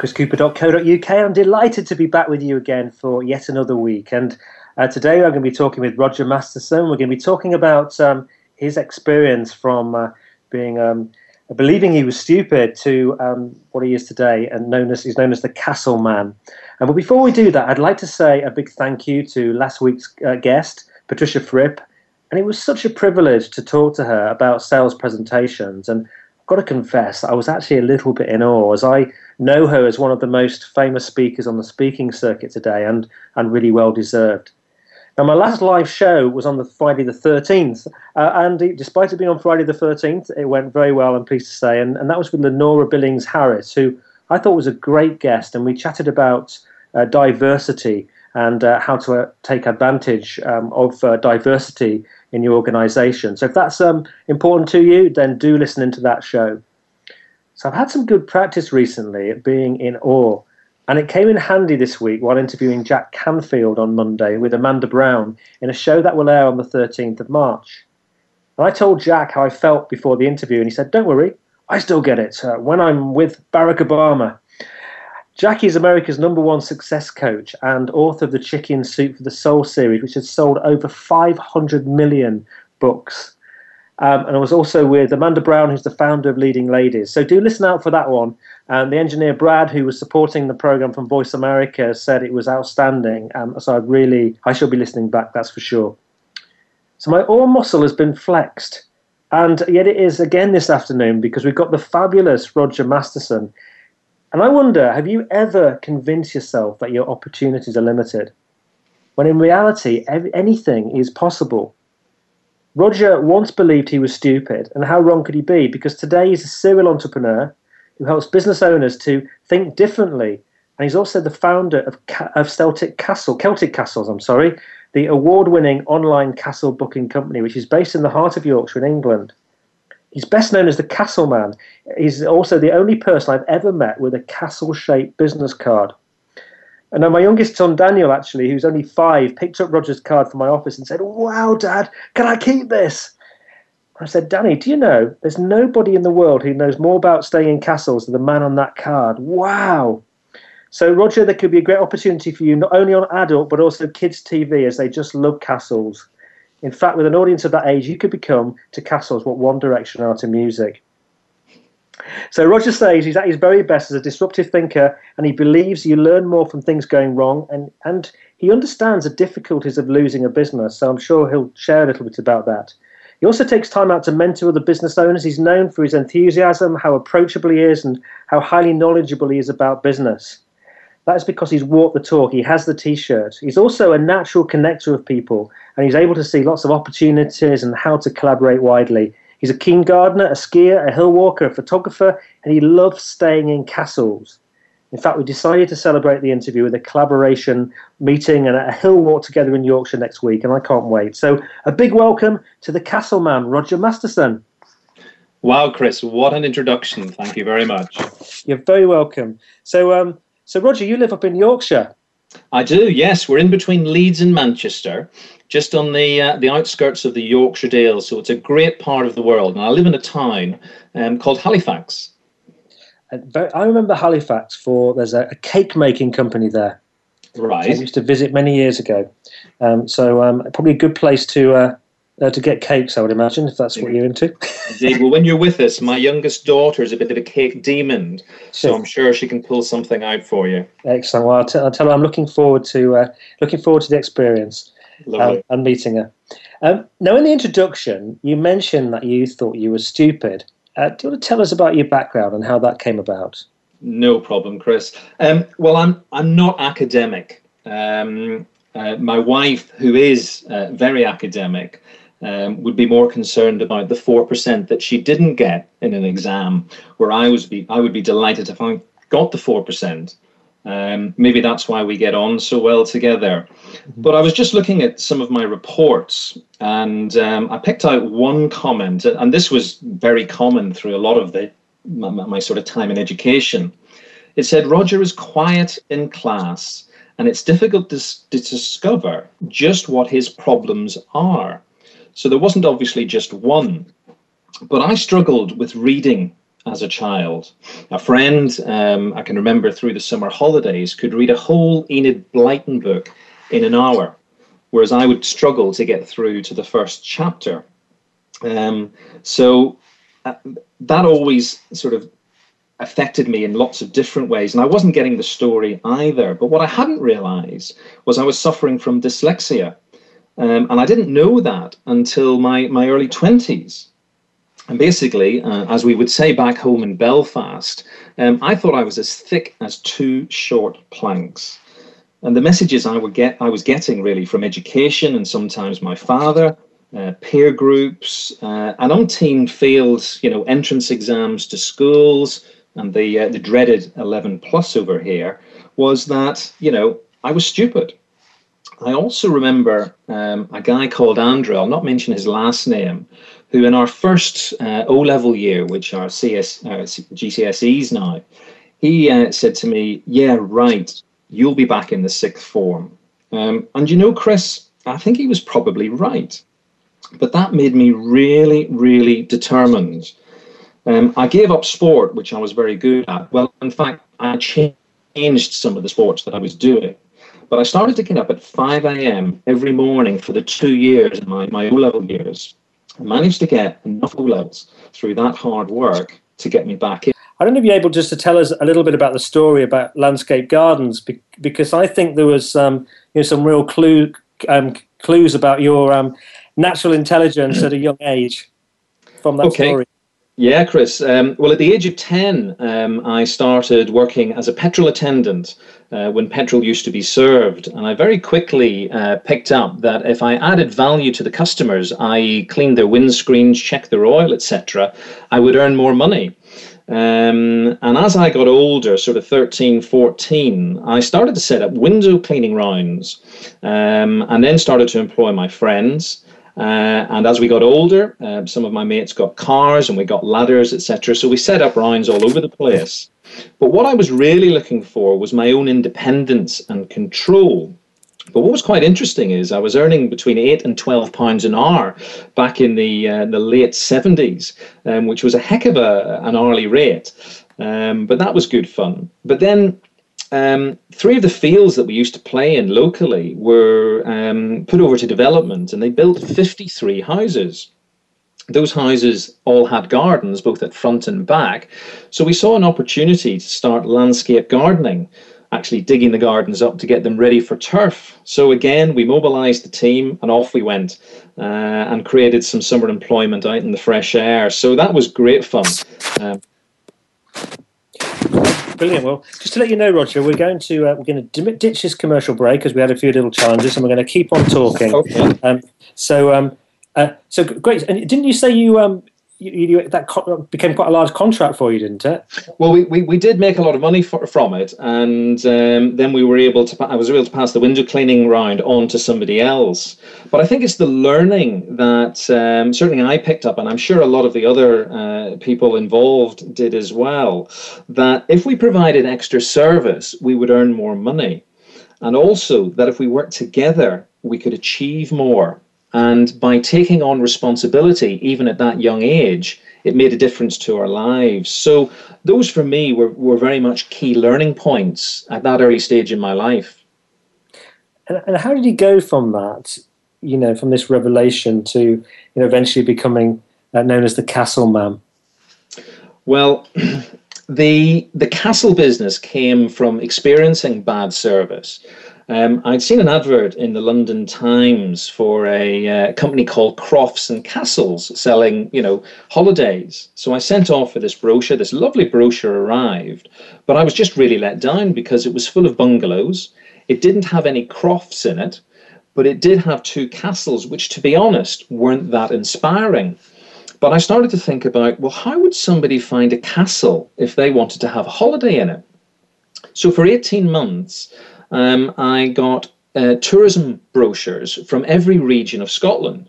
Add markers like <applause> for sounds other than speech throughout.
chriscooper.co.uk. I'm delighted to be back with you again for yet another week. And uh, today I'm going to be talking with Roger Masterson. We're going to be talking about um, his experience from uh, being um, believing he was stupid to um, what he is today, and known as he's known as the Castle Man. And but before we do that, I'd like to say a big thank you to last week's uh, guest, Patricia Fripp. And it was such a privilege to talk to her about sales presentations. And got to confess, I was actually a little bit in awe as I know her as one of the most famous speakers on the speaking circuit today, and and really well deserved. Now, my last live show was on the Friday the 13th, uh, and despite it being on Friday the 13th, it went very well, I'm pleased to say, and, and that was with Lenora Billings Harris, who I thought was a great guest, and we chatted about uh, diversity and uh, how to uh, take advantage um, of uh, diversity in your organization. So if that's um, important to you, then do listen into that show. So I've had some good practice recently at being in awe and it came in handy this week while interviewing Jack Canfield on Monday with Amanda Brown in a show that will air on the 13th of March. And I told Jack how I felt before the interview, and he said, Don't worry, I still get it uh, when I'm with Barack Obama. Jackie is America's number one success coach and author of the Chicken Soup for the Soul series, which has sold over 500 million books. Um, and I was also with Amanda Brown, who's the founder of Leading Ladies. So do listen out for that one. And the engineer Brad, who was supporting the program from Voice America, said it was outstanding. Um, so I really, I shall be listening back, that's for sure. So my awe muscle has been flexed. And yet it is again this afternoon because we've got the fabulous Roger Masterson. And I wonder, have you ever convinced yourself that your opportunities are limited? When in reality, anything is possible. Roger once believed he was stupid, and how wrong could he be? Because today he's a serial entrepreneur who helps business owners to think differently. And he's also the founder of, of Celtic Castle, Celtic Castles, I'm sorry, the award winning online castle booking company, which is based in the heart of Yorkshire in England. He's best known as the Castle Man. He's also the only person I've ever met with a castle shaped business card. And then my youngest son, Daniel, actually, who's only five, picked up Roger's card from my office and said, Wow, Dad, can I keep this? I said, Danny, do you know there's nobody in the world who knows more about staying in castles than the man on that card? Wow. So, Roger, there could be a great opportunity for you, not only on adult, but also kids' TV, as they just love castles. In fact, with an audience of that age, you could become to castles what One Direction are to music. So Roger says he's at his very best as a disruptive thinker, and he believes you learn more from things going wrong, and, and he understands the difficulties of losing a business. So I'm sure he'll share a little bit about that. He also takes time out to mentor other business owners. He's known for his enthusiasm, how approachable he is, and how highly knowledgeable he is about business. That's because he's walked the talk. He has the t-shirt. He's also a natural connector of people, and he's able to see lots of opportunities and how to collaborate widely. He's a keen gardener, a skier, a hill walker, a photographer, and he loves staying in castles. In fact, we decided to celebrate the interview with a collaboration meeting and a hill walk together in Yorkshire next week, and I can't wait. So, a big welcome to the castle man, Roger Masterson. Wow, Chris, what an introduction. Thank you very much. You're very welcome. So, um, so Roger, you live up in Yorkshire. I do, yes. We're in between Leeds and Manchester just on the uh, the outskirts of the Yorkshire Dales. So it's a great part of the world. And I live in a town um, called Halifax. I remember Halifax for there's a, a cake making company there. Right. I used to visit many years ago. Um, so um, probably a good place to uh, uh, to get cakes, I would imagine, if that's what you're into. Indeed. Well, when you're with us, my youngest daughter is a bit of a cake demon, so I'm sure she can pull something out for you. Excellent. Well, I'll, t- I'll tell her I'm looking forward to uh, looking forward to the experience um, and meeting her. Um, now, in the introduction, you mentioned that you thought you were stupid. Uh, do you want to tell us about your background and how that came about? No problem, Chris. Um, well, I'm I'm not academic. Um, uh, my wife, who is uh, very academic, um, would be more concerned about the four percent that she didn't get in an exam, where I was be I would be delighted if I got the four percent. Um, maybe that's why we get on so well together. Mm-hmm. But I was just looking at some of my reports, and um, I picked out one comment, and this was very common through a lot of the my, my sort of time in education. It said Roger is quiet in class, and it's difficult to, to discover just what his problems are. So there wasn't obviously just one. But I struggled with reading as a child. A friend, um, I can remember through the summer holidays, could read a whole Enid Blyton book in an hour, whereas I would struggle to get through to the first chapter. Um, so uh, that always sort of affected me in lots of different ways. And I wasn't getting the story either. But what I hadn't realized was I was suffering from dyslexia. Um, and I didn't know that until my, my early 20s. And basically, uh, as we would say back home in Belfast, um, I thought I was as thick as two short planks. And the messages I would get, I was getting really from education and sometimes my father, uh, peer groups, uh, and team failed, you know, entrance exams to schools, and the uh, the dreaded 11 plus over here was that you know I was stupid. I also remember um, a guy called Andrew. I'll not mention his last name, who in our first uh, O level year, which are CS, uh, GCSEs now, he uh, said to me, Yeah, right, you'll be back in the sixth form. Um, and you know, Chris, I think he was probably right. But that made me really, really determined. Um, I gave up sport, which I was very good at. Well, in fact, I changed some of the sports that I was doing. But I started to get up at 5 a.m. every morning for the two years, my, my O level years and managed to get enough O levels through that hard work to get me back in. I don't know if you're able just to tell us a little bit about the story about landscape gardens, because I think there was um, you know some real clue um, clues about your um, natural intelligence at a young age from that okay. story. Yeah, Chris. Um, well, at the age of 10, um, I started working as a petrol attendant uh, when petrol used to be served. And I very quickly uh, picked up that if I added value to the customers, i.e., cleaned their windscreens, checked their oil, etc., I would earn more money. Um, and as I got older, sort of 13, 14, I started to set up window cleaning rounds um, and then started to employ my friends. Uh, and as we got older, uh, some of my mates got cars and we got ladders, etc. So we set up rounds all over the place. But what I was really looking for was my own independence and control. But what was quite interesting is I was earning between eight and twelve pounds an hour back in the uh, the late seventies, um, which was a heck of a, an hourly rate. Um, but that was good fun. But then um, three of the fields that we used to play in locally were um, put over to development and they built 53 houses. Those houses all had gardens, both at front and back. So we saw an opportunity to start landscape gardening, actually digging the gardens up to get them ready for turf. So again, we mobilized the team and off we went uh, and created some summer employment out in the fresh air. So that was great fun. Um, Brilliant. Well, just to let you know, Roger, we're going to uh, we're going to ditch this commercial break because we had a few little challenges, and we're going to keep on talking. Okay. Um, so, um, uh, so great. And didn't you say you um, you, you, that co- became quite a large contract for you, didn't it? Well, we, we, we did make a lot of money for, from it, and um, then we were able to. I was able to pass the window cleaning round on to somebody else. But I think it's the learning that um, certainly I picked up, and I'm sure a lot of the other uh, people involved did as well. That if we provided extra service, we would earn more money, and also that if we worked together, we could achieve more and by taking on responsibility, even at that young age, it made a difference to our lives. So, those for me were, were very much key learning points at that early stage in my life. And, and how did you go from that you know, from this revelation to, you know, eventually becoming uh, known as the Castle Man? Well, <clears throat> the the castle business came from experiencing bad service. Um, I'd seen an advert in the London Times for a uh, company called Crofts and Castles selling, you know, holidays. So I sent off for this brochure. This lovely brochure arrived, but I was just really let down because it was full of bungalows. It didn't have any crofts in it, but it did have two castles, which, to be honest, weren't that inspiring. But I started to think about, well, how would somebody find a castle if they wanted to have a holiday in it? So for 18 months, um, I got uh, tourism brochures from every region of Scotland.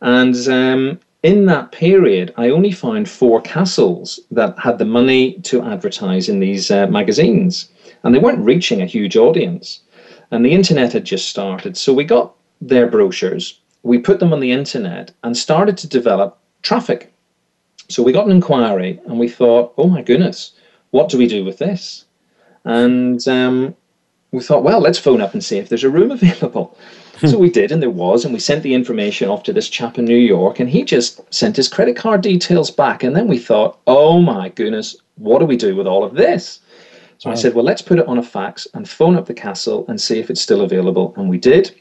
And um, in that period, I only found four castles that had the money to advertise in these uh, magazines. And they weren't reaching a huge audience. And the internet had just started. So we got their brochures, we put them on the internet, and started to develop traffic. So we got an inquiry and we thought, oh my goodness, what do we do with this? And um, we thought, well, let's phone up and see if there's a room available. so we did, and there was, and we sent the information off to this chap in New York, and he just sent his credit card details back. And then we thought, oh my goodness, what do we do with all of this? So I said, well, let's put it on a fax and phone up the castle and see if it's still available. And we did.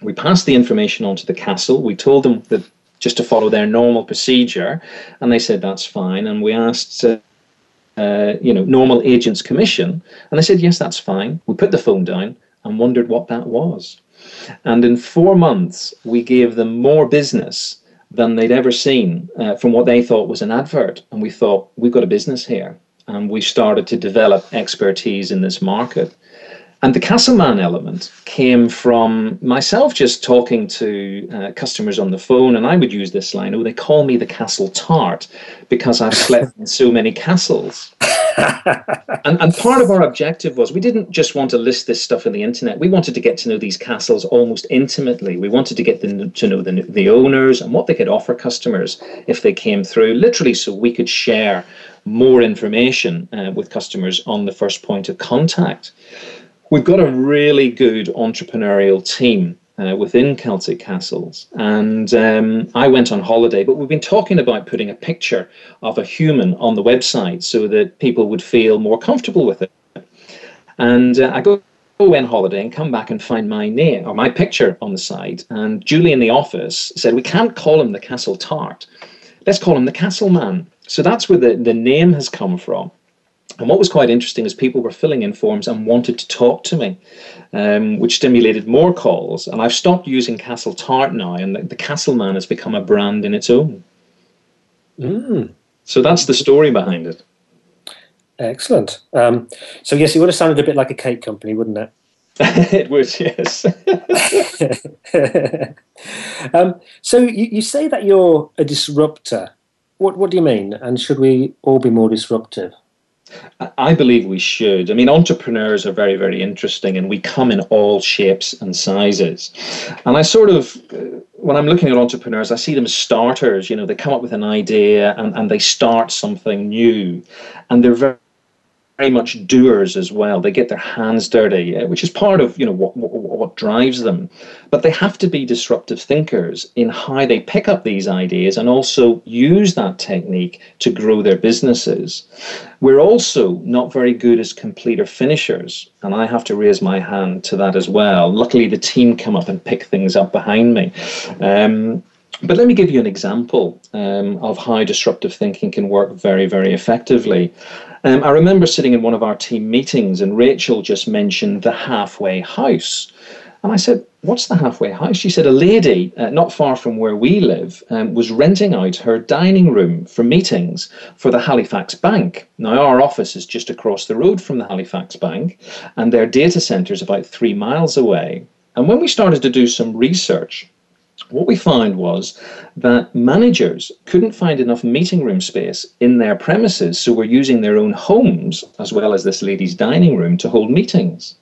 We passed the information on to the castle. We told them that just to follow their normal procedure, and they said that's fine. And we asked. Uh, uh, you know, normal agent's commission? And they said, yes, that's fine. We put the phone down and wondered what that was. And in four months, we gave them more business than they'd ever seen uh, from what they thought was an advert. And we thought, we've got a business here. And we started to develop expertise in this market. And the Castleman element came from myself just talking to uh, customers on the phone, and I would use this line oh, they call me the Castle Tart because I've slept in so many castles. <laughs> and, and part of our objective was we didn't just want to list this stuff on the internet. We wanted to get to know these castles almost intimately. We wanted to get the, to know the, the owners and what they could offer customers if they came through, literally, so we could share more information uh, with customers on the first point of contact. We've got a really good entrepreneurial team uh, within Celtic Castles. And um, I went on holiday, but we've been talking about putting a picture of a human on the website so that people would feel more comfortable with it. And uh, I go go on holiday and come back and find my name or my picture on the site. And Julie in the office said, We can't call him the Castle Tart. Let's call him the Castle Man. So that's where the, the name has come from. And what was quite interesting is people were filling in forms and wanted to talk to me, um, which stimulated more calls. And I've stopped using Castle Tart now, and the, the Castleman has become a brand in its own. Mm. So that's the story behind it. Excellent. Um, so yes, it would have sounded a bit like a cake company, wouldn't it? <laughs> it would, yes. <laughs> um, so you, you say that you're a disruptor. What what do you mean? And should we all be more disruptive? I believe we should. I mean, entrepreneurs are very, very interesting, and we come in all shapes and sizes. And I sort of, uh, when I'm looking at entrepreneurs, I see them as starters. You know, they come up with an idea and, and they start something new, and they're very very much doers as well. They get their hands dirty, uh, which is part of you know what, what, what drives them. But they have to be disruptive thinkers in how they pick up these ideas and also use that technique to grow their businesses. We're also not very good as completer finishers, and I have to raise my hand to that as well. Luckily, the team come up and pick things up behind me. Um, but let me give you an example um, of how disruptive thinking can work very, very effectively. Um, I remember sitting in one of our team meetings and Rachel just mentioned the halfway house. And I said, What's the halfway house? She said, A lady uh, not far from where we live um, was renting out her dining room for meetings for the Halifax Bank. Now, our office is just across the road from the Halifax Bank, and their data centre is about three miles away. And when we started to do some research, what we found was that managers couldn't find enough meeting room space in their premises, so were using their own homes as well as this lady's dining room to hold meetings.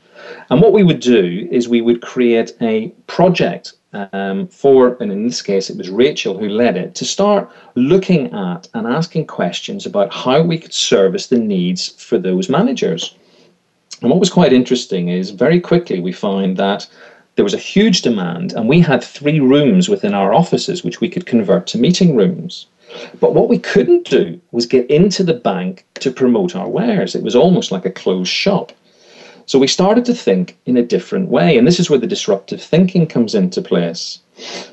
And what we would do is we would create a project um, for, and in this case it was Rachel who led it, to start looking at and asking questions about how we could service the needs for those managers. And what was quite interesting is very quickly we found that there was a huge demand, and we had three rooms within our offices which we could convert to meeting rooms. But what we couldn't do was get into the bank to promote our wares. It was almost like a closed shop. So we started to think in a different way, and this is where the disruptive thinking comes into place.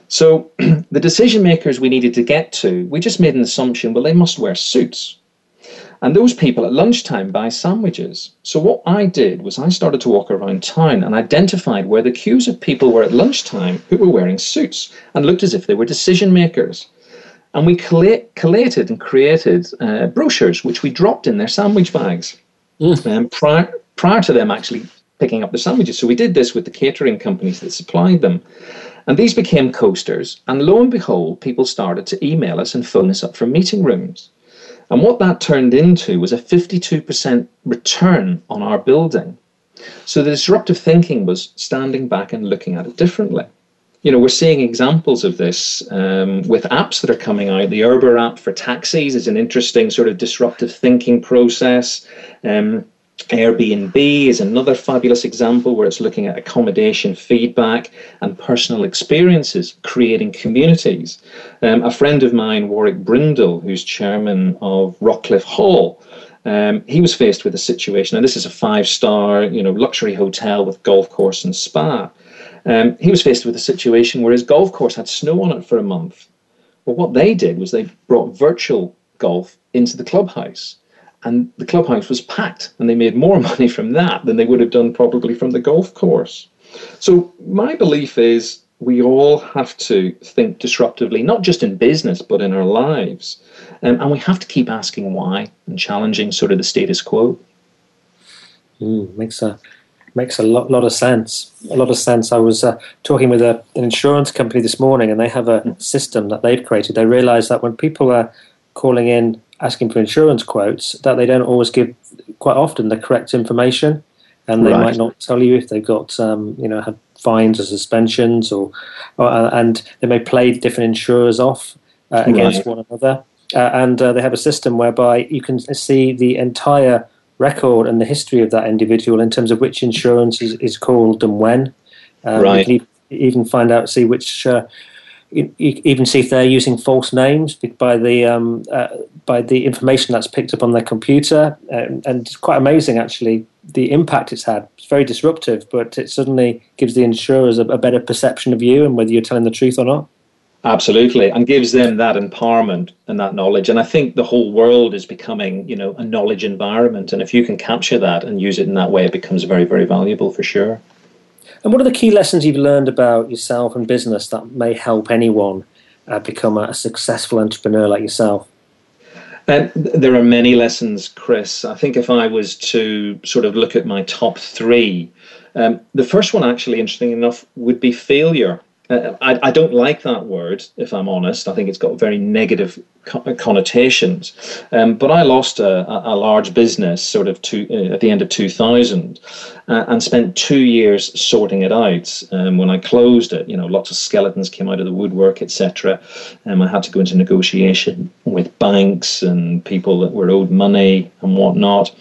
So <clears throat> the decision makers we needed to get to, we just made an assumption well, they must wear suits. And those people at lunchtime buy sandwiches. So what I did was I started to walk around town and identified where the queues of people were at lunchtime who were wearing suits and looked as if they were decision makers. And we collated and created uh, brochures which we dropped in their sandwich bags mm. um, prior, prior to them actually picking up the sandwiches. So we did this with the catering companies that supplied them. And these became coasters. And lo and behold, people started to email us and phone us up for meeting rooms. And what that turned into was a 52% return on our building. So the disruptive thinking was standing back and looking at it differently. You know, we're seeing examples of this um, with apps that are coming out. The Uber app for taxis is an interesting sort of disruptive thinking process. Um, Airbnb is another fabulous example where it's looking at accommodation feedback and personal experiences, creating communities. Um, a friend of mine, Warwick Brindle, who's chairman of Rockliffe Hall, um, he was faced with a situation, and this is a five-star, you know, luxury hotel with golf course and spa. Um, he was faced with a situation where his golf course had snow on it for a month. Well, what they did was they brought virtual golf into the clubhouse and the clubhouse was packed and they made more <laughs> money from that than they would have done probably from the golf course. So my belief is we all have to think disruptively not just in business but in our lives. Um, and we have to keep asking why and challenging sort of the status quo. Mm, makes a makes a lot, lot of sense. A lot of sense. I was uh, talking with a, an insurance company this morning and they have a mm. system that they've created. They realize that when people are calling in asking for insurance quotes that they don't always give quite often the correct information, and they right. might not tell you if they've got um, you know had fines or suspensions, or, or uh, and they may play different insurers off uh, against right. one another, uh, and uh, they have a system whereby you can see the entire record and the history of that individual in terms of which insurance is, is called and when. Um, right. You can even find out, see which uh, even see if they're using false names by the um, uh, by the information that's picked up on their computer, and, and, it's quite amazing actually the impact it's had. It's very disruptive, but it suddenly gives the insurers a, a better perception of you and whether you're telling the truth or not. Absolutely, and gives them that empowerment and that knowledge. And I think the whole world is becoming, you know, a knowledge environment. And if you can capture that and use it in that way, it becomes very, very valuable for sure. And what are the key lessons you've learned about yourself and business that may help anyone uh, become a, successful entrepreneur like yourself? Um, there are many lessons, Chris. I think if I was to sort of look at my top three, um, the first one, actually, interesting enough, would be failure. Uh, I, I, don't like that word, if I'm honest. I think it's got very negative co- connotations. Um, but I lost a, a, large business sort of two, uh, at the end of 2000 uh, and spent two years sorting it out. Um, when I closed it, you know, lots of skeletons came out of the woodwork, etc. Um, I had to go into negotiation with banks and people that were owed money and whatnot.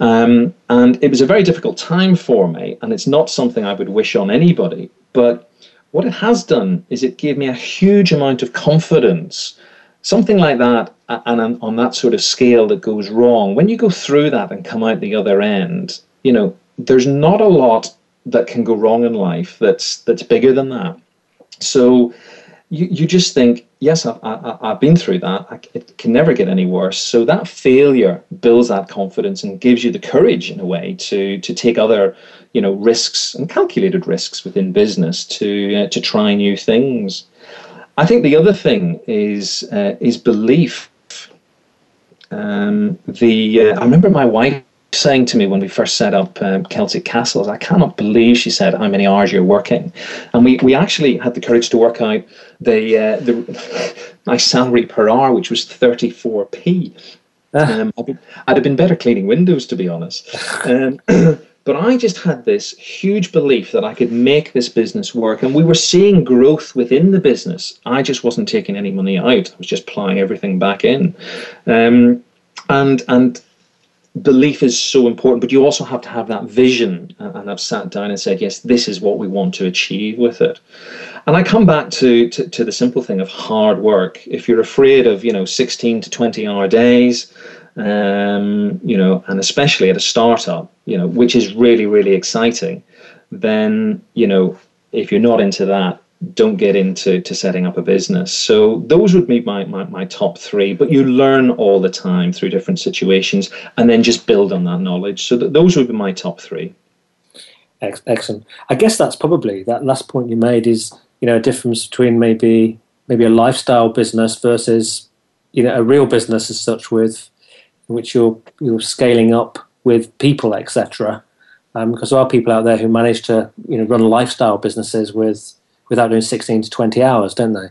Um, and it was a very difficult time for me, and it's not something I would wish on anybody. But what it has done is it gave me a huge amount of confidence. Something like that, and on that sort of scale that goes wrong, when you go through that and come out the other end, you know, there's not a lot that can go wrong in life that's that's bigger than that. So you, you just think, yes, I've, I, have been through that. I, it can never get any worse. So that failure builds that confidence and gives you the courage, in a way, to to take other you know risks and calculated risks within business to uh, to try new things. I think the other thing is uh, is belief. Um, the uh, I remember my wife saying to me when we first set up um, Celtic Castles, I cannot believe she said how many hours you're working, and we, we actually had the courage to work out the uh, the <laughs> my salary per hour, which was 34p. Ah. Um, I'd, I'd, have been better cleaning windows, to be honest. Um, <clears throat> But I just had this huge belief that I could make this business work. And we were seeing growth within the business. I just wasn't taking any money out. I was just plowing everything back in. Um, and and belief is so important, but you also have to have that vision. And I've sat down and said, yes, this is what we want to achieve with it. And I come back to, to, to the simple thing of hard work. If you're afraid of, you know, 16 to 20 hour days, um, you know, and especially at a startup, you know, which is really, really exciting, then, you know, if you're not into that, don't get into to setting up a business. So those would be my, my, my top three. But you learn all the time through different situations and then just build on that knowledge. So th- those would be my top three. Excellent. I guess that's probably that last point you made is you know a difference between maybe maybe a lifestyle business versus you know a real business as such with which you're you're scaling up with people etc. Um, because there are people out there who manage to you know run lifestyle businesses with without doing 16 to 20 hours, don't they?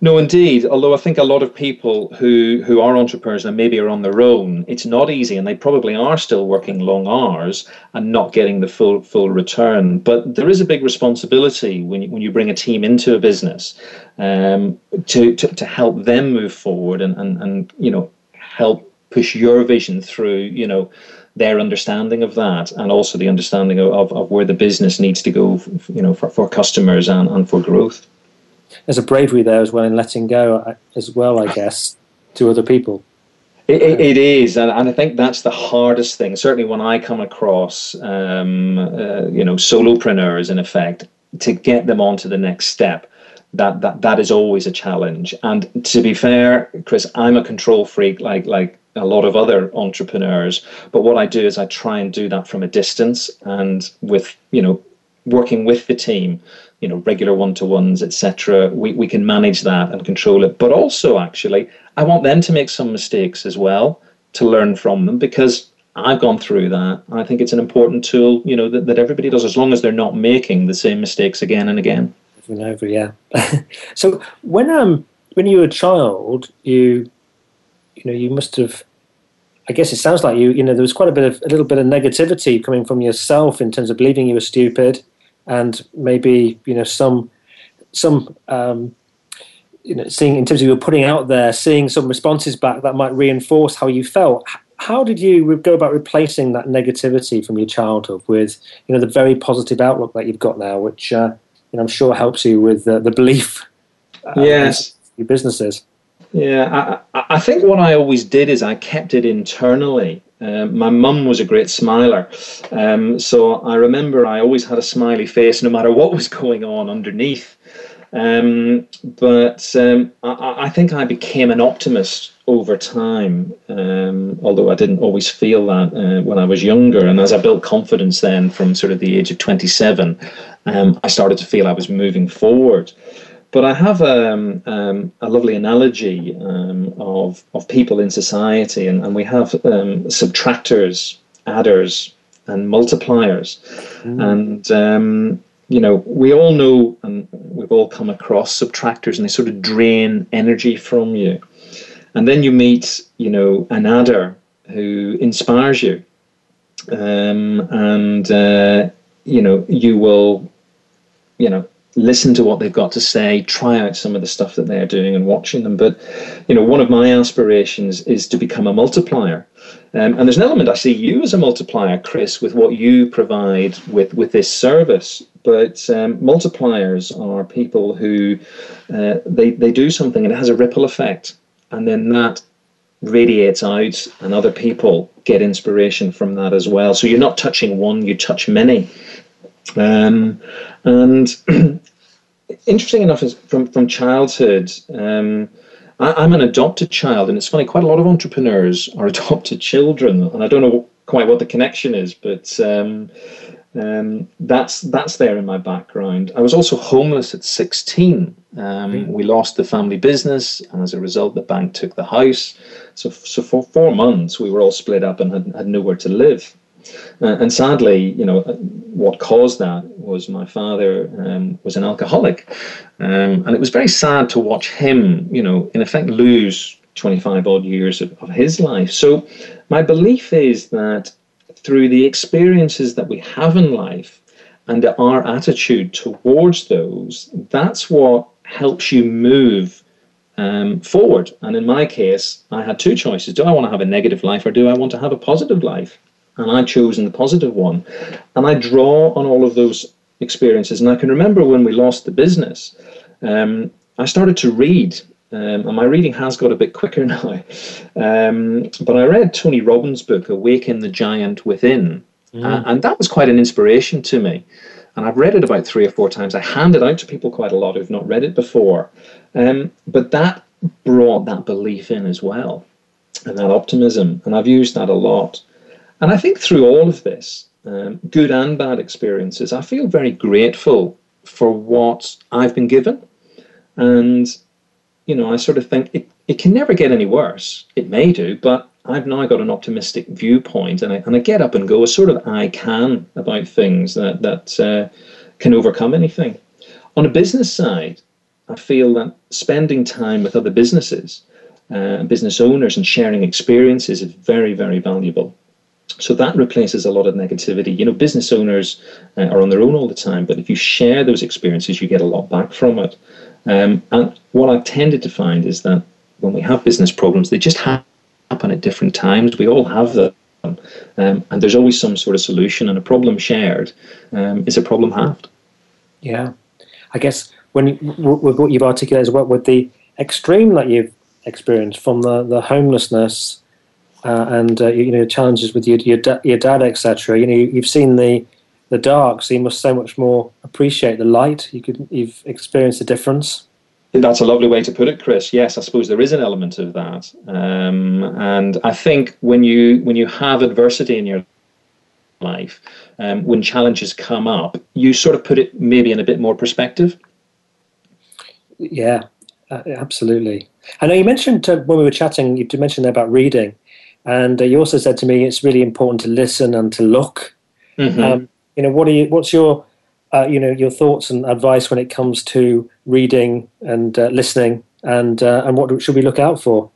No, indeed. Although I think a lot of people who, who are entrepreneurs and maybe are on their own, it's not easy, and they probably are still working long hours and not getting the full full return. But there is a big responsibility when you, when you bring a team into a business um, to, to to help them move forward and, and and you know help push your vision through. You know their understanding of that and also the understanding of, of, of where the business needs to go you know for, for customers and, and for growth there's a bravery there as well in letting go as well i guess to other people it, it, it is, and, and I think that's the hardest thing. Certainly, when I come across, um, uh, you know, solopreneurs, in effect, to get them onto the next step, that that that is always a challenge. And to be fair, Chris, I'm a control freak, like like a lot of other entrepreneurs. But what I do is I try and do that from a distance and with, you know, working with the team, you know, regular one-to-ones, etc. We, we can manage that and control it. But also actually, I want them to make some mistakes as well to learn from them because I've gone through that. I think it's an important tool, you know, that, that everybody does as long as they're not making the same mistakes again and again. Over and over, yeah. <laughs> so when um when you were a child, you you know, you must have. I guess it sounds like you. You know, there was quite a bit of a little bit of negativity coming from yourself in terms of believing you were stupid, and maybe you know some some um, you know seeing in terms of you were putting out there, seeing some responses back that might reinforce how you felt. How did you go about replacing that negativity from your childhood with you know the very positive outlook that you've got now, which uh, you know I'm sure helps you with uh, the belief. Uh, yes, your businesses. Yeah, I, I, think what I always did is I kept it internally. Um, my mum was a great smiler. Um, so I remember I always had a smiley face no matter what <laughs> was going on underneath. Um, but um, I, I, think I became an optimist over time, um, although I didn't always feel that uh, when I was younger. And as I built confidence then from sort of the age of 27, um, I started to feel I was moving forward. But I have um, um, a lovely analogy um, of, of people in society, and, and we have um, subtractors, adders, and multipliers. Mm. And, um, you know, we all know, and we've all come across subtractors, and they sort of drain energy from you. And then you meet, you know, an adder who inspires you. Um, and, uh, you know, you will, you know, listen to what they've got to say, try out some of the stuff that they're doing and watching them. But, you know, one of my aspirations is to become a multiplier. Um, and there's an element I see you as a multiplier, Chris, with what you provide with, with this service. But um, multipliers are people who uh, they, they do something and it has a ripple effect. And then that radiates out and other people get inspiration from that as well. So you're not touching one, you touch many. Um, and <clears throat> interesting enough, is from from childhood. Um, I, am an adopted child, and it's funny. Quite a lot of entrepreneurs <laughs> are adopted children, and I don't know quite what the connection is, but um, um, that's that's there in my background. I was also homeless at 16. Um, we lost the family business, and as a result, the bank took the house. So, so for four months, we were all split up and had, had nowhere to live. Uh, and sadly, you know, what caused that was my father um, was an alcoholic, um, and it was very sad to watch him, you know, in effect lose 25 odd years of, of his life. So, my belief is that through the experiences that we have in life and our attitude towards those, that's what helps you move um, forward. And in my case, I had two choices: do I want to have a negative life, or do I want to have a positive life? And I'd chosen the positive one. And I draw on all of those experiences. And I can remember when we lost the business, um, I started to read. Um, and my reading has got a bit quicker <laughs> now. Um, but I read Tony Robbins' book, Awaken the Giant Within. Mm. Uh, and that was quite an inspiration to me. And I've read it about three or four times. I hand it out to people quite a lot who've not read it before. Um, but that brought that belief in as well, and that optimism. And I've used that a lot. And I think through all of this, um, good and bad experiences, I feel very grateful for what I've been given. And, you know, I sort of think it, it can never get any worse. It may do, but I've now got an optimistic viewpoint and I, and I get up and go as sort of I can about things that, that uh, can overcome anything. On a business side, I feel that spending time with other businesses, uh, business owners, and sharing experiences is very, very valuable. So that replaces a lot of negativity. You know, business owners uh, are on their own all the time, but if you share those experiences, you get a lot back from it. Um, and what I've tended to find is that when we have business problems, they just happen at different times. We all have them. Um, and there's always some sort of solution, and a problem shared um, is a problem halved. Yeah. I guess when with what you've articulated as well, with the extreme that you've experienced from the, the homelessness uh, and uh, you know challenges with your your, da- your dad, etc. You know you've seen the the dark, so you must so much more appreciate the light. You could you've experienced the difference. That's a lovely way to put it, Chris. Yes, I suppose there is an element of that, um, and I think when you when you have adversity in your life, um, when challenges come up, you sort of put it maybe in a bit more perspective. Yeah, uh, absolutely. I know you mentioned uh, when we were chatting, you mentioned there about reading, and uh, you also said to me it's really important to listen and to look. Mm-hmm. Um, you know, what are you? What's your uh, you know your thoughts and advice when it comes to reading and uh, listening, and uh, and what should we look out for?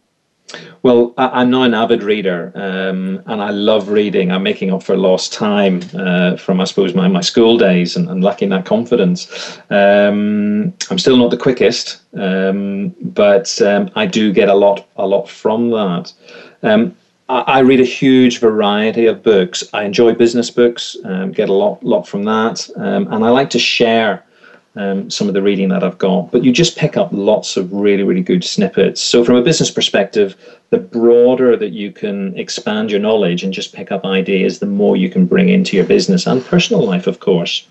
Well, I, am now an avid reader, um, and I love reading. I'm making up for lost time uh, from, I suppose, my, my school days and, and lacking that confidence. Um, I'm still not the quickest, um, but um, I do get a lot, a lot from that. I read a huge variety of books. I enjoy business books, um, get a lot, lot from that, um, and I like to share um, some of the reading that I've got. But you just pick up lots of really, really good snippets. So, from a business perspective, the broader that you can expand your knowledge and just pick up ideas, the more you can bring into your business and personal life, of course.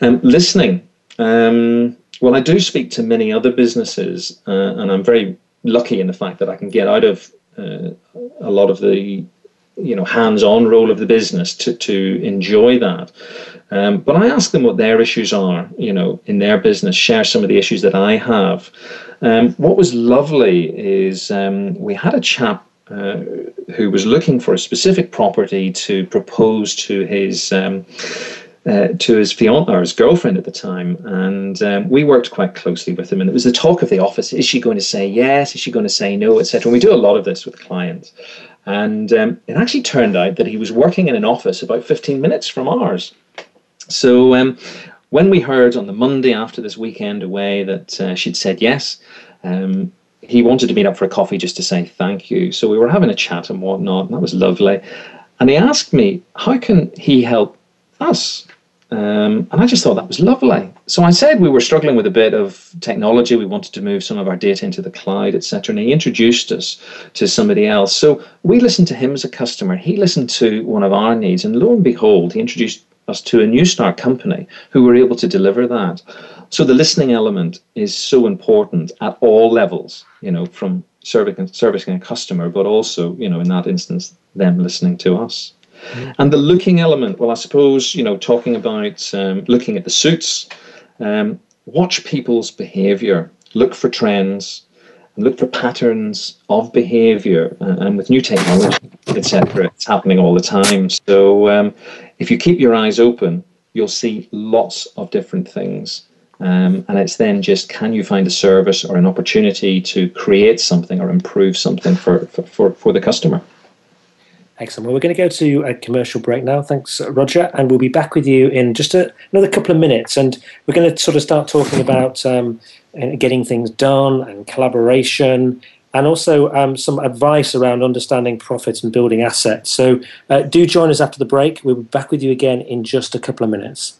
Um, listening. Um, well, I do speak to many other businesses, uh, and I'm very lucky in the fact that I can get out of uh, a lot of the you know hands-on role of the business to to enjoy that. Um, but I ask them what their issues are, you know, in their business. Share some of the issues that I have. Um, what was lovely is um, we had a chap uh, who was looking for a specific property to propose to his um, uh, to his fiance or his girlfriend at the time, and um, we worked quite closely with him. And it was the talk of the office: is she going to say yes? Is she going to say no, etc. And we do a lot of this with clients. And um, it actually turned out that he was working in an office about 15 minutes from ours. So um, when we heard on the Monday after this weekend away that uh, she'd said yes, um, he wanted to meet up for a coffee just to say thank you. So we were having a chat and whatnot, and that was lovely. And he asked me, how can he help us? Um, and I just thought that was lovely. So I said we were struggling with a bit of technology. We wanted to move some of our data into the cloud, etc. And he introduced us to somebody else. So we listened to him as a customer. He listened to one of our needs, and lo and behold, he introduced us to a new start company who were able to deliver that. So the listening element is so important at all levels. You know, from servicing servicing a customer, but also you know in that instance them listening to us. And the looking element, well, I suppose, you know, talking about um, looking at the suits, um, watch people's behavior, look for trends, look for patterns of behavior. Uh, and with new technology, etc., it's happening all the time. So um, if you keep your eyes open, you'll see lots of different things. Um, and it's then just can you find a service or an opportunity to create something or improve something for, for, for, for the customer? Excellent. Well, we're going to go to a commercial break now. Thanks, Roger. And we'll be back with you in just a, another couple of minutes. And we're going to sort of start talking about um, getting things done and collaboration and also um, some advice around understanding profits and building assets. So uh, do join us after the break. We'll be back with you again in just a couple of minutes.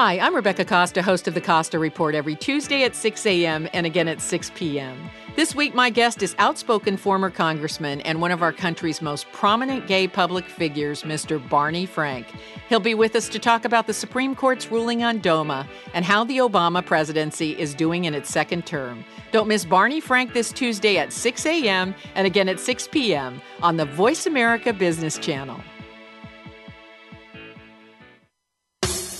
Hi, I'm Rebecca Costa, host of the Costa Report every Tuesday at 6 a.m. and again at 6 p.m. This week, my guest is outspoken former congressman and one of our country's most prominent gay public figures, Mr. Barney Frank. He'll be with us to talk about the Supreme Court's ruling on DOMA and how the Obama presidency is doing in its second term. Don't miss Barney Frank this Tuesday at 6 a.m. and again at 6 p.m. on the Voice America Business Channel.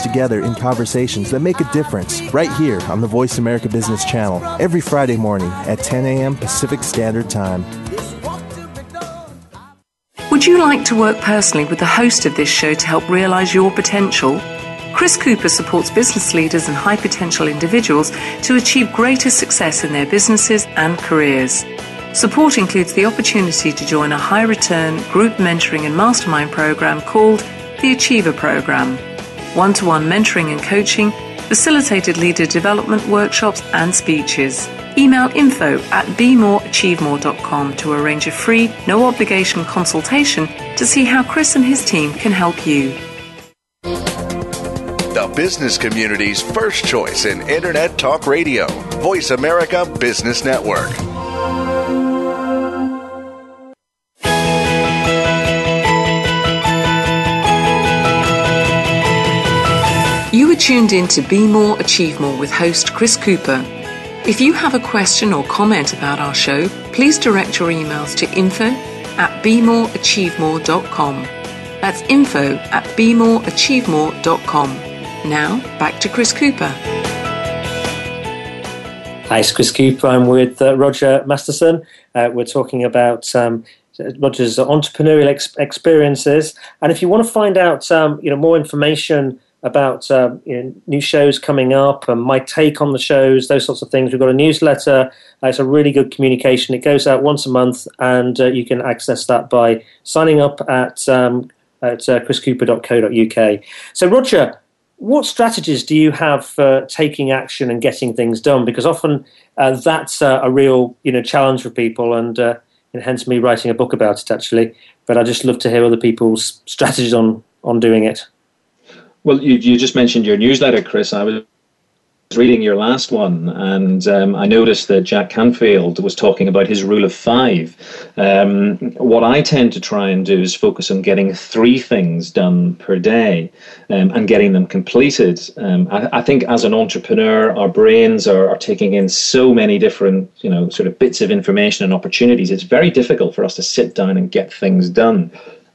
together in conversations that make a difference right here on the Voice America Business Channel every Friday morning at 10 a.m. Pacific Standard Time. Would you like to work personally with the host of this show to help realize your potential? Chris Cooper supports business leaders and high potential individuals to achieve greater success in their businesses and careers. Support includes the opportunity to join a high return group mentoring and mastermind program called the Achiever Program, one to one mentoring and coaching, facilitated leader development workshops and speeches. Email info at bemoreachievemore.com to arrange a free, no obligation consultation to see how Chris and his team can help you the business community's first choice in Internet Talk Radio. Voice America Business Network. Tuned in to Be More, Achieve More with host Chris Cooper. If you have a question or comment about our show, please direct your emails to info at bemoreachievemore.com. That's info at bemoreachievemore.com. Now, back to Chris Cooper. Hi, it's Chris Cooper. I'm with uh, Roger Masterson. Uh, we're talking about um, Roger's entrepreneurial ex- experiences. And if you want to find out um, you know, more information about uh, you know, new shows coming up and my take on the shows, those sorts of things. We've got a newsletter. Uh, it's a really good communication. It goes out once a month, and uh, you can access that by signing up at um, at uh, chriscooper.co.uk. So, Roger, what strategies do you have for taking action and getting things done? Because often uh, that's uh, a real you know challenge for people, and, and hence me writing a book about it actually. But I just love to hear other people's strategies on on doing it. Well, you, you just mentioned your newsletter, Chris. I was reading your last one, and um, I noticed that Jack Canfield was talking about his rule of five. Um, what I tend to try and do is focus on getting three things done per day um, and getting them completed. Um, I, I, think as an entrepreneur, our brains are, are taking in so many different, you know, sort of bits of information and opportunities. It's very difficult for us to sit down and get things done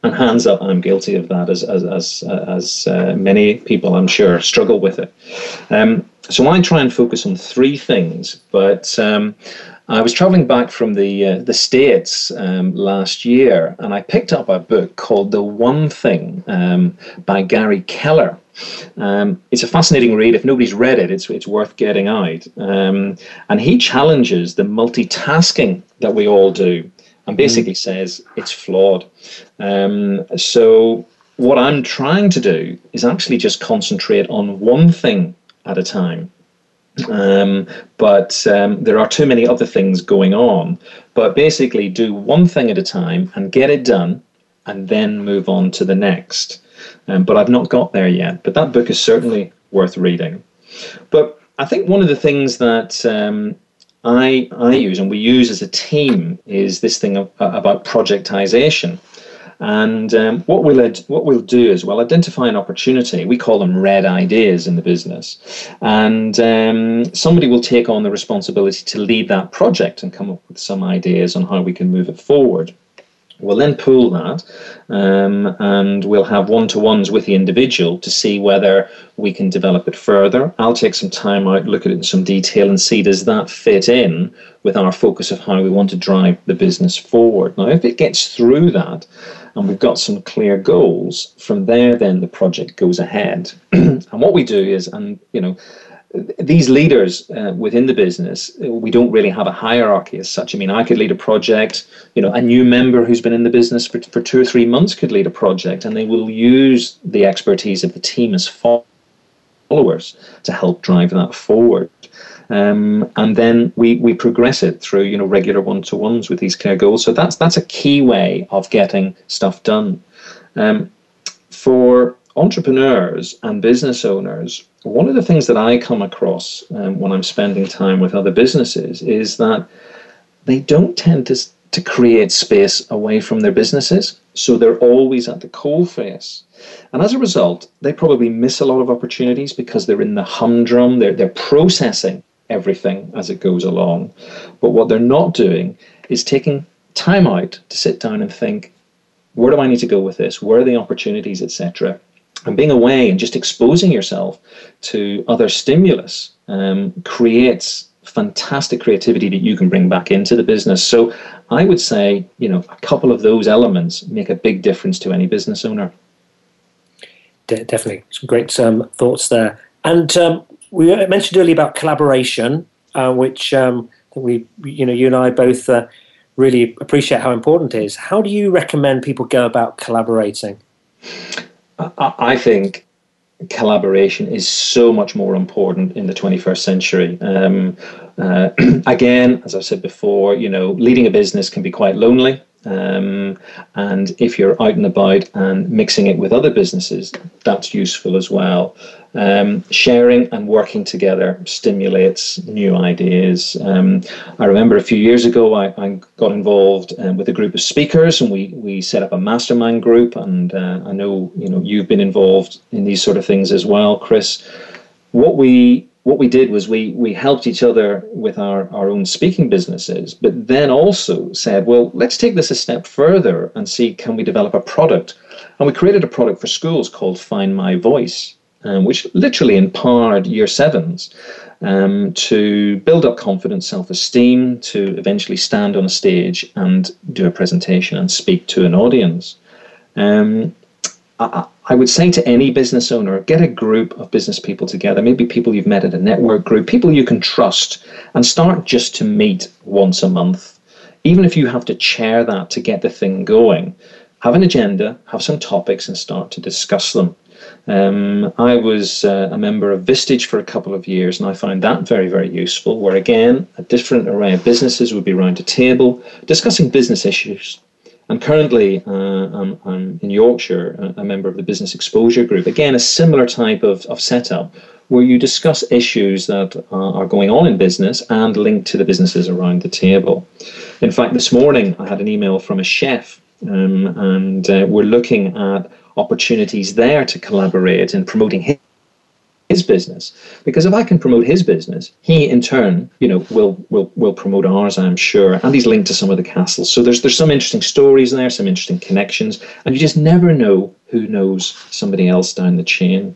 and hands up, I'm guilty of that, as as as, as uh, many people I'm sure struggle with it. Um, so I try and focus on three things, but um, I was traveling back from the uh, the states um, last year, and I picked up a book called The One Thing um, by Gary Keller. Um, it's a fascinating read. If nobody's read it, it's it's worth getting out. Um, and he challenges the multitasking that we all do, and basically mm. says it's flawed. Um, so what I'm trying to do is actually just concentrate on one thing at a time. Um, but um, there are too many other things going on. But basically, do one thing at a time and get it done, and then move on to the next. Um, but I've not got there yet. But that book is certainly worth reading. But I think one of the things that um, I, I use and we use as a team is this thing of, uh, about projectization. And um, what we'll what we'll do is we'll identify an opportunity. We call them red ideas in the business, and um, somebody will take on the responsibility to lead that project and come up with some ideas on how we can move it forward. We'll then pool that um, and we'll have one to ones with the individual to see whether we can develop it further. I'll take some time out, look at it in some detail, and see does that fit in with our focus of how we want to drive the business forward. Now, if it gets through that and we've got some clear goals, from there, then the project goes ahead. <clears throat> and what we do is, and you know, these leaders uh, within the business, we don't really have a hierarchy as such. I mean, I could lead a project, you know, a new member who's been in the business for, for two or three months could lead a project, and they will use the expertise of the team as followers to help drive that forward. Um, and then we, we progress it through, you know, regular one-to-ones with these clear goals. So that's that's a key way of getting stuff done. Um, for entrepreneurs and business owners, one of the things that I come across um, when I'm spending time with other businesses is that they don't tend to, to create space away from their businesses. So they're always at the coal face. And as a result, they probably miss a lot of opportunities because they're in the humdrum, they're, they're processing everything as it goes along. But what they're not doing is taking time out to sit down and think, where do I need to go with this? Where are the opportunities, etc and being away and just exposing yourself to other stimulus um, creates fantastic creativity that you can bring back into the business. So I would say, you know, a couple of those elements make a big difference to any business owner. De- definitely, some great um, thoughts there. And um, we mentioned earlier about collaboration, uh, which um, we, you know, you and I both uh, really appreciate how important it is. How do you recommend people go about collaborating? I think collaboration is so much more important in the 21st century. Um, uh, <clears throat> again, as I said before, you know, leading a business can be quite lonely. Um, and if you're out and about and mixing it with other businesses, that's useful as well. Um, sharing and working together stimulates new ideas. Um, I remember a few years ago, I, I got involved um, with a group of speakers, and we we set up a mastermind group. And uh, I know you know you've been involved in these sort of things as well, Chris. What we what we did was we we helped each other with our, our own speaking businesses, but then also said, well, let's take this a step further and see can we develop a product. And we created a product for schools called Find My Voice, um, which literally empowered year sevens um, to build up confidence, self esteem, to eventually stand on a stage and do a presentation and speak to an audience. Um, I, would say to any business owner, get a group of business people together, maybe people you've met at a network group, people you can trust, and start just to meet once a month. Even if you have to chair that to get the thing going, have an agenda, have some topics, and start to discuss them. Um, I was uh, a member of Vistage for a couple of years, and I found that very, very useful. Where again, a different array of businesses would be around a table discussing business issues and currently, uh, I'm, I'm, in Yorkshire, a member of the Business Exposure Group. Again, a similar type of, of setup where you discuss issues that uh, are going on in business and link to the businesses around the table. In fact, this morning I had an email from a chef, um, and uh, we're looking at opportunities there to collaborate in promoting his business because if I can promote his business, he in turn, you know, will will will promote ours, I'm sure. And he's linked to some of the castles. So there's there's some interesting stories there, some interesting connections, and you just never know who knows somebody else down the chain.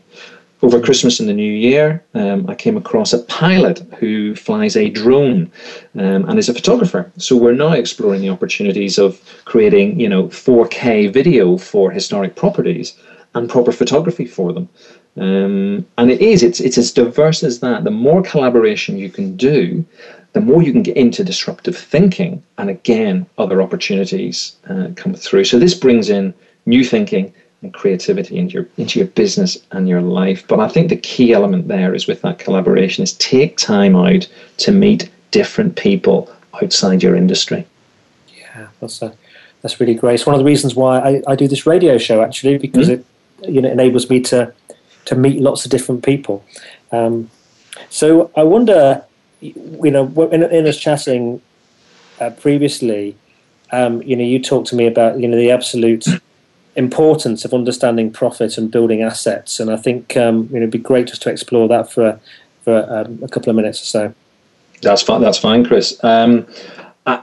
Over Christmas and the New Year, um, I came across a pilot who flies a drone um, and is a photographer. So we're now exploring the opportunities of creating, you know, 4K video for historic properties and proper photography for them. Um, and it is, it's, it's as diverse as that. The more collaboration you can do, the more you can get into disruptive thinking. And again, other opportunities uh, come through. So this brings in new thinking and creativity into your into your business and your life. But I think the key element there is with that collaboration is take time out to meet different people outside your industry. Yeah, that's a, that's really great. It's one of the reasons why I, I do this radio show actually because mm-hmm. it you know enables me to to meet lots of different people. Um, so I wonder, you know, in, in us chatting uh, previously, um, you know, you talked to me about you know the absolute importance of understanding profit and building assets, and I think um, you know it'd be great just to explore that for for um, a couple of minutes or so. That's fine. That's fine, Chris. Um, I,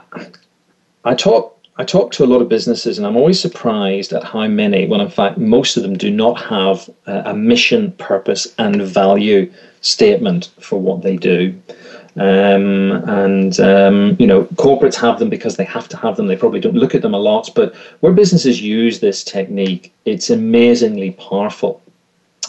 I talk I talk to a lot of businesses, and I'm always surprised at how many, well, in fact, most of them do not have a, mission, purpose, and value statement for what they do. Um, and um, you know, corporates have them because they have to have them. They probably don't look at them a lot, but where businesses use this technique, it's amazingly powerful.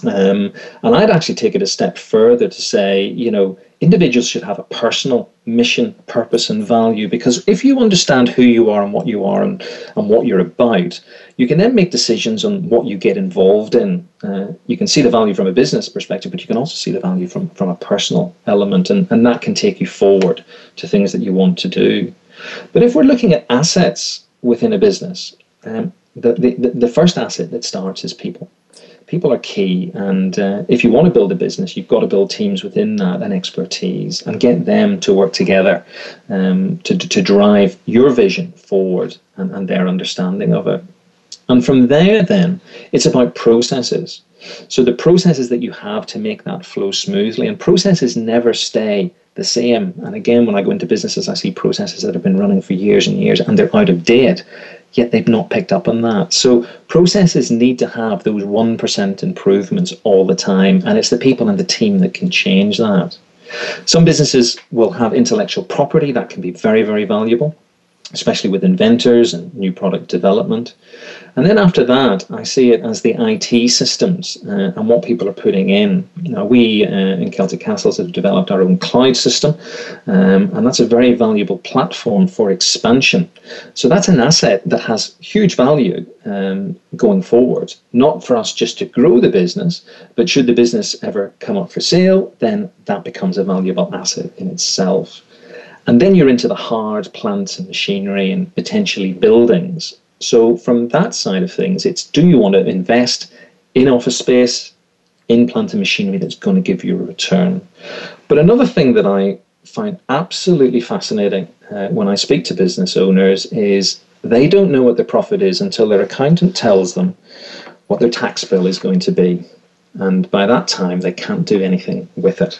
Um, and I'd actually take it a step further to say, you know, individuals should have a personal mission, purpose, and value because if you understand who you are and what you are and, and what you're about, you can then make decisions on what you get involved in. Uh, you can see the value from a business perspective, but you can also see the value from, from a personal element, and, and that can take you forward to things that you want to do. But if we're looking at assets within a business, um, the, the, the first asset that starts is people people are key. And uh, if you want to build a business, you've got to build teams within that and expertise and get them to work together um, to, to drive your vision forward and, and their understanding of it. And from there, then, it's about processes. So the processes that you have to make that flow smoothly, and processes never stay the same. And again, when I go into businesses, I see processes that have been running for years and years and they're out of date yet they've not picked up on that. So processes need to have those 1% improvements all the time, and it's the people and the team that can change that. Some businesses will have intellectual property that can be very, very valuable especially with inventors and new product development. And then after that, I see it as the IT systems uh, and what people are putting in. Now, we uh, in Celtic Castles have developed our own cloud system, um, and that's a very valuable platform for expansion. So that's an asset that has huge value um, going forward, not for us just to grow the business, but should the business ever come up for sale, then that becomes a valuable asset in itself. And then you're into the hard plants and machinery and potentially buildings. So, from that side of things, it's do you want to invest in office space, in plant and machinery that's going to give you a return? But another thing that I find absolutely fascinating uh, when I speak to business owners is they don't know what their profit is until their accountant tells them what their tax bill is going to be. And by that time, they can't do anything with it.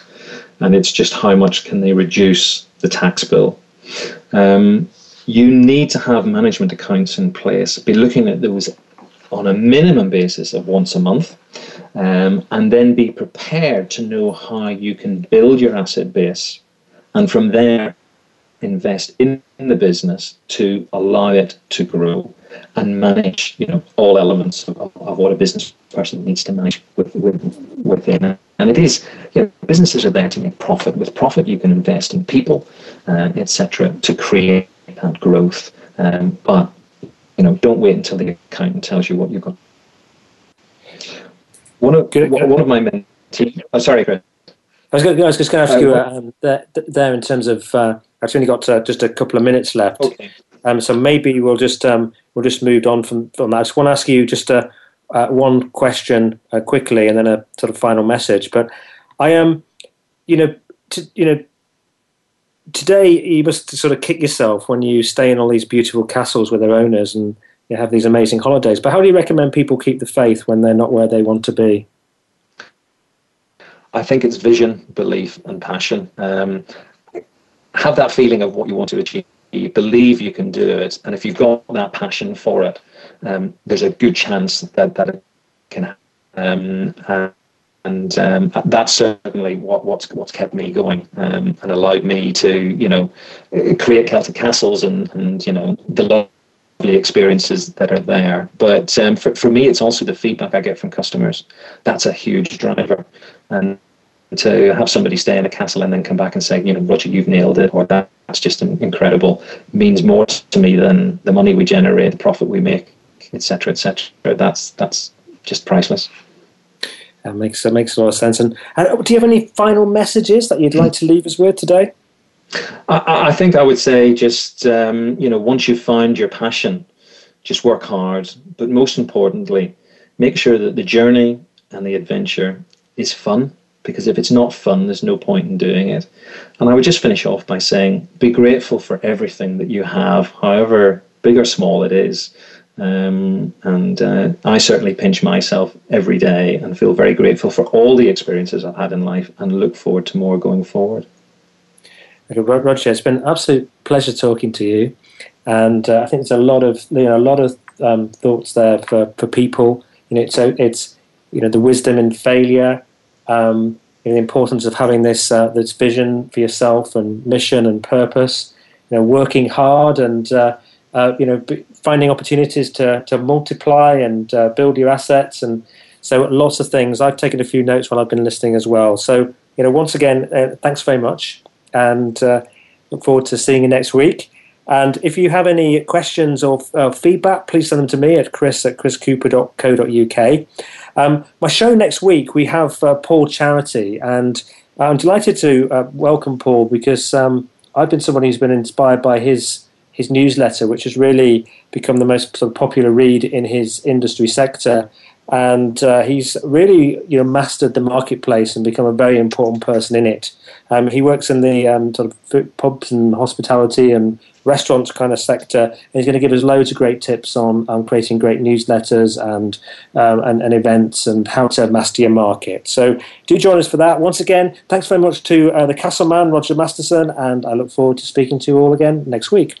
And it's just how much can they reduce the tax bill. Um, you need to have management accounts in place. Be looking at those on a minimum basis of once a month, um, and then be prepared to know how you can build your asset base, and from there invest in the business to allow it to grow and manage, you know, all elements of, of what a business person needs to manage with, with, within it. And it is, you know, businesses are there to make profit. With profit, you can invest in people, uh, etc., to create that growth. Um, but you know, don't wait until the accountant tells you what you've got. One of one of my mentees. Oh, sorry, Chris. I was, going, I was just going to ask uh, you uh, um, there, there, in terms of. Uh, I've only got uh, just a couple of minutes left. Okay. Um, so maybe we'll just um, we'll just move on from from that. I just want to ask you just a uh, one question uh, quickly and then a sort of final message. But I am, um, you know, t- you know, today you must sort of kick yourself when you stay in all these beautiful castles with their owners and you have these amazing holidays. But how do you recommend people keep the faith when they're not where they want to be? I think it's vision, belief, and passion. Um, have that feeling of what you want to achieve you believe you can do it, and if you've got that passion for it, um, there's a good chance that that it can. Um, and um, that's certainly what, what's what's kept me going um, and allowed me to, you know, create Celtic castles and and you know the lovely experiences that are there. But um, for for me, it's also the feedback I get from customers. That's a huge driver, and to have somebody stay in a castle and then come back and say, you know, Roger, you've nailed it, or that's just incredible, means more to me than the money we generate, the profit we make, etc., etc. That's that's just priceless. That makes that makes a lot of sense. And uh, do you have any final messages that you'd like to leave us with today? I, I think I would say just um, you know once you've found your passion, just work hard, but most importantly, make sure that the journey and the adventure is fun because if it's not fun, there's no point in doing it. And I would just finish off by saying be grateful for everything that you have, however big or small it is. Um, and uh, I certainly pinch myself every day and feel very grateful for all the experiences I've had in life and look forward to more going forward. Okay, Roger, it's been an absolute pleasure talking to you, and uh, I think there's a lot of you know a lot of um, thoughts there for, for people. You know, so it's you know the wisdom in failure, um, you know, the importance of having this uh, this vision for yourself and mission and purpose. You know, working hard and uh, uh, you know finding opportunities to to multiply and uh, build your assets and so lots of things. I've taken a few notes while I've been listening as well. So you know, once again, uh, thanks very much and uh, look forward to seeing you next week. And if you have any questions or uh, feedback, please send them to me at chris at chriscooper.co.uk. Um, my show next week, we have uh, Paul Charity, and I'm delighted to uh, welcome Paul because um, I've been someone who's been inspired by his his newsletter, which has really become the most sort of popular read in his industry sector and uh, he's really you know mastered the marketplace and become a very important person in it. Um, he works in the um, sort of pubs and hospitality and restaurants kind of sector, and he's going to give us loads of great tips on, on creating great newsletters and, um, and, and events and how to master your market. So do join us for that. Once again, thanks very much to uh, the Castle Man, Roger Masterson, and I look forward to speaking to you all again next week.